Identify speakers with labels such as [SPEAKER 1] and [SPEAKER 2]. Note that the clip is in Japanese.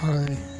[SPEAKER 1] はい。